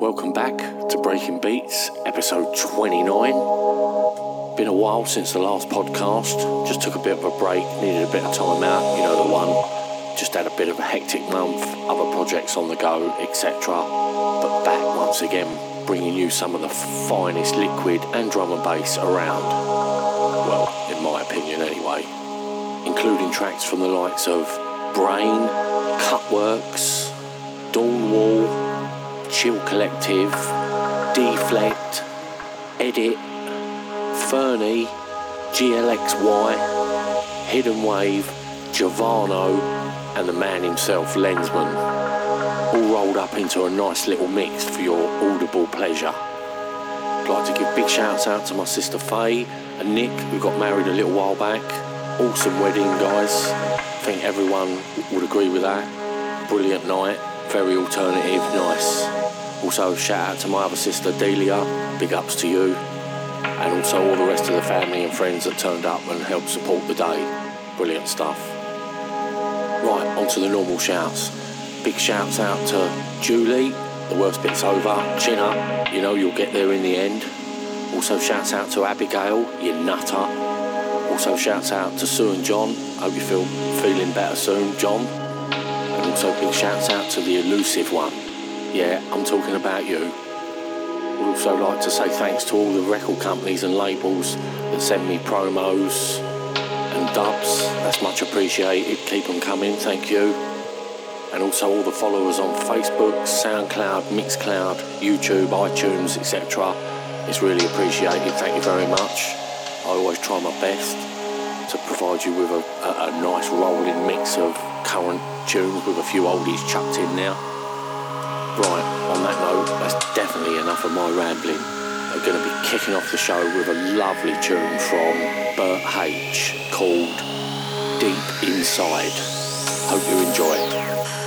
Welcome back to Breaking Beats, episode 29. Been a while since the last podcast. Just took a bit of a break, needed a bit of time out, you know the one. Just had a bit of a hectic month, other projects on the go, etc. But back once again, bringing you some of the finest liquid and drum and bass around. Well, in my opinion anyway. Including tracks from the likes of Brain, Cutworks, Dawn Wall, Chill Collective, Deflect, Edit, Fernie, GLXY, Hidden Wave, Giovanno, and the man himself, Lenzman. All rolled up into a nice little mix for your audible pleasure. I'd like to give big shouts out to my sister Faye and Nick, who got married a little while back. Awesome wedding, guys. I think everyone would agree with that. Brilliant night, very alternative, nice. Also, shout out to my other sister Delia, big ups to you. And also all the rest of the family and friends that turned up and helped support the day. Brilliant stuff. Right, on to the normal shouts. Big shouts out to Julie, the worst bit's over, chin up, you know you'll get there in the end. Also shouts out to Abigail, you nutter. Also shouts out to Sue and John, hope you feel feeling better soon, John. And also big shouts out to the elusive one. Yeah, I'm talking about you. Would also like to say thanks to all the record companies and labels that send me promos and dubs. That's much appreciated. Keep them coming, thank you. And also all the followers on Facebook, SoundCloud, Mixcloud, YouTube, iTunes, etc. It's really appreciated. Thank you very much. I always try my best to provide you with a, a, a nice rolling mix of current tunes with a few oldies chucked in now. Right, on that note, that's definitely enough of my rambling. I'm going to be kicking off the show with a lovely tune from Bert H called Deep Inside. Hope you enjoy it.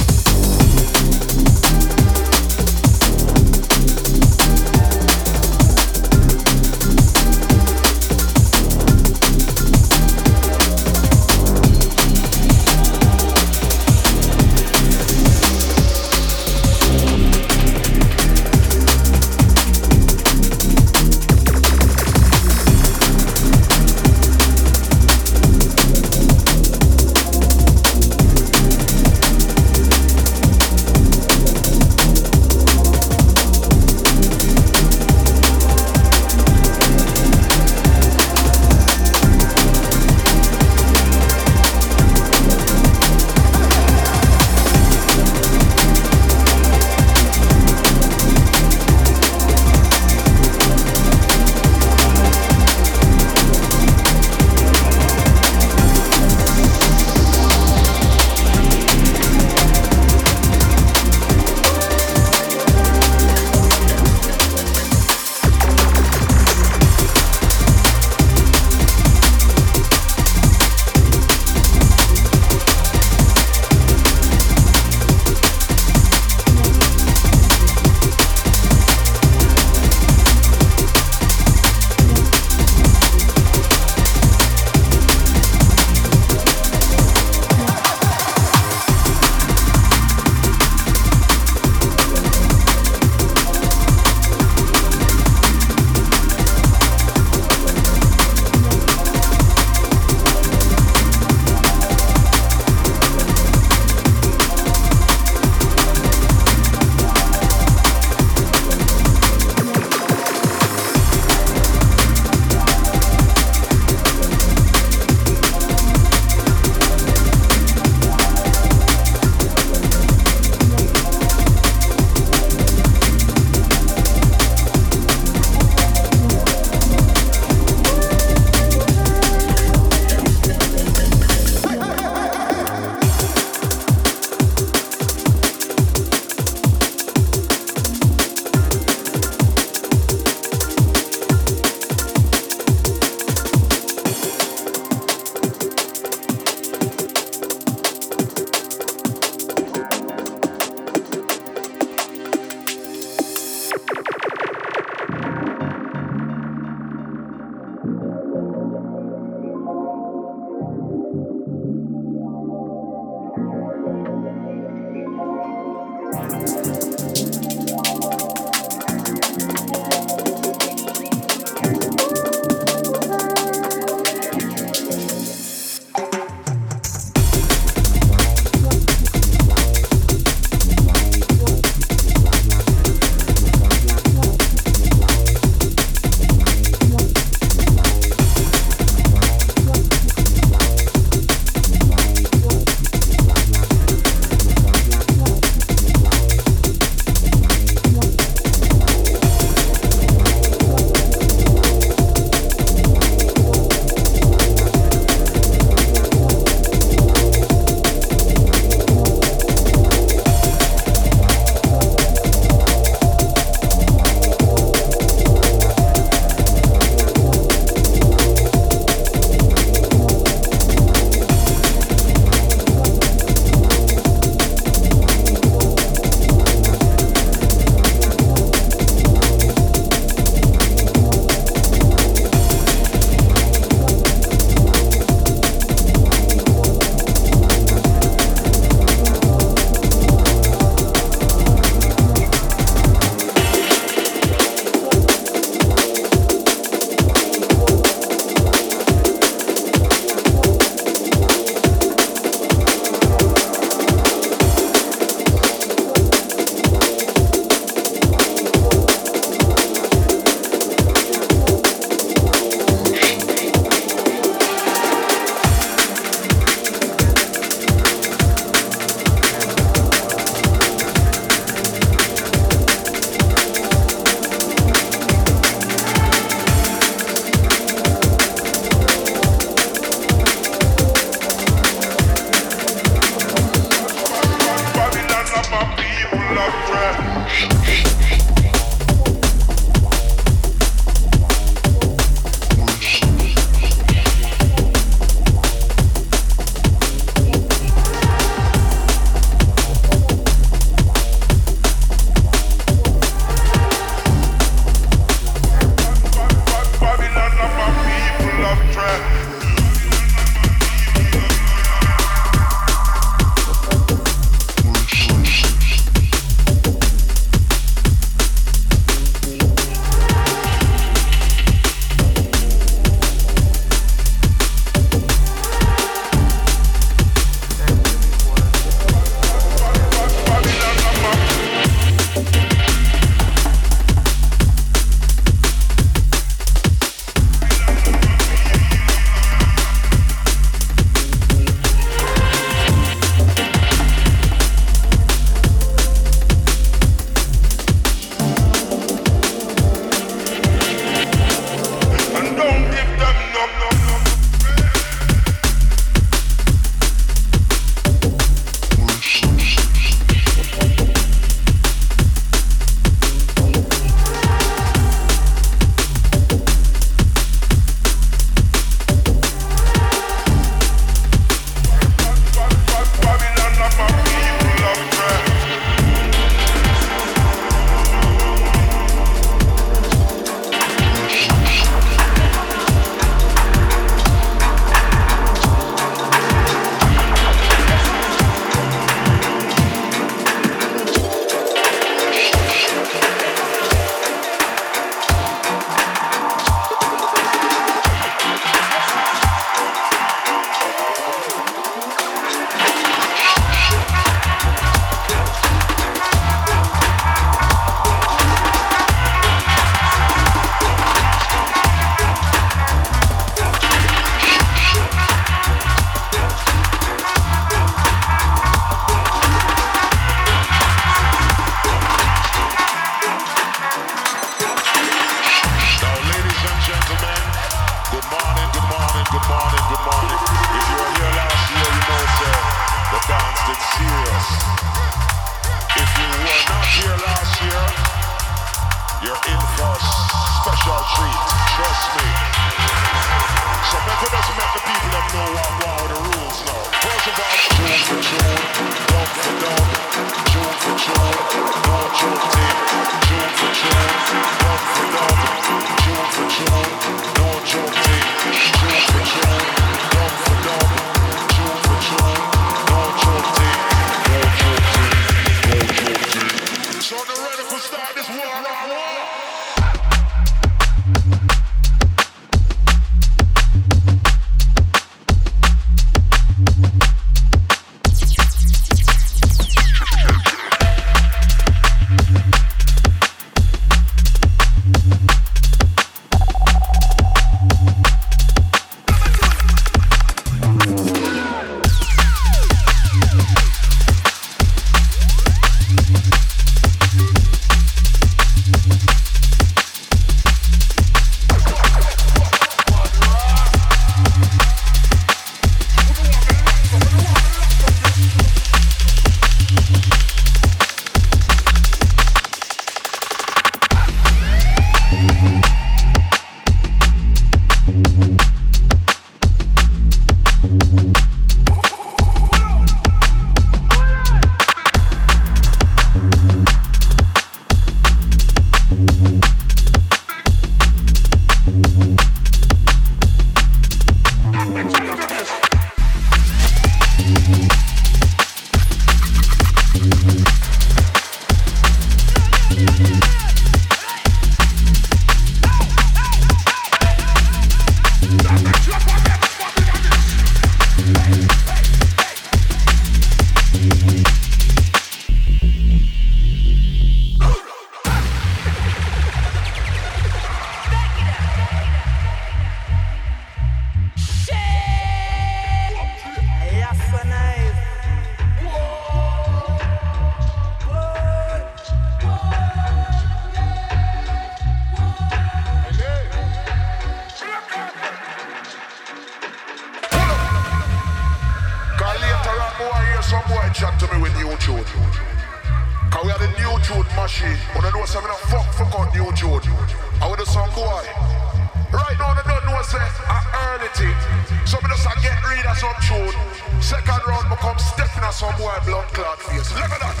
clock face. Look at that.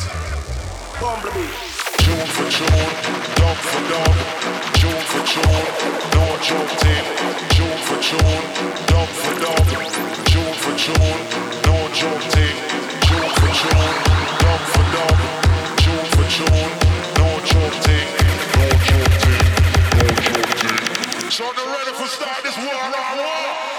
Bumblebee. June for June, dog for dog. June for June, no joke team. June for June, dog for dog. June for June, no joke team. June for June, dog for dog. June for June, no joke team. No joke team, no joke team. So they're ready for start this war, war, war.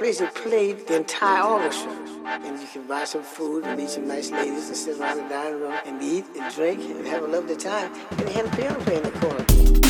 Piano players that the entire orchestra. And you can buy some food and meet some nice ladies and sit around the dining room and eat and drink and have a lovely time. And they had a piano playing in the corner.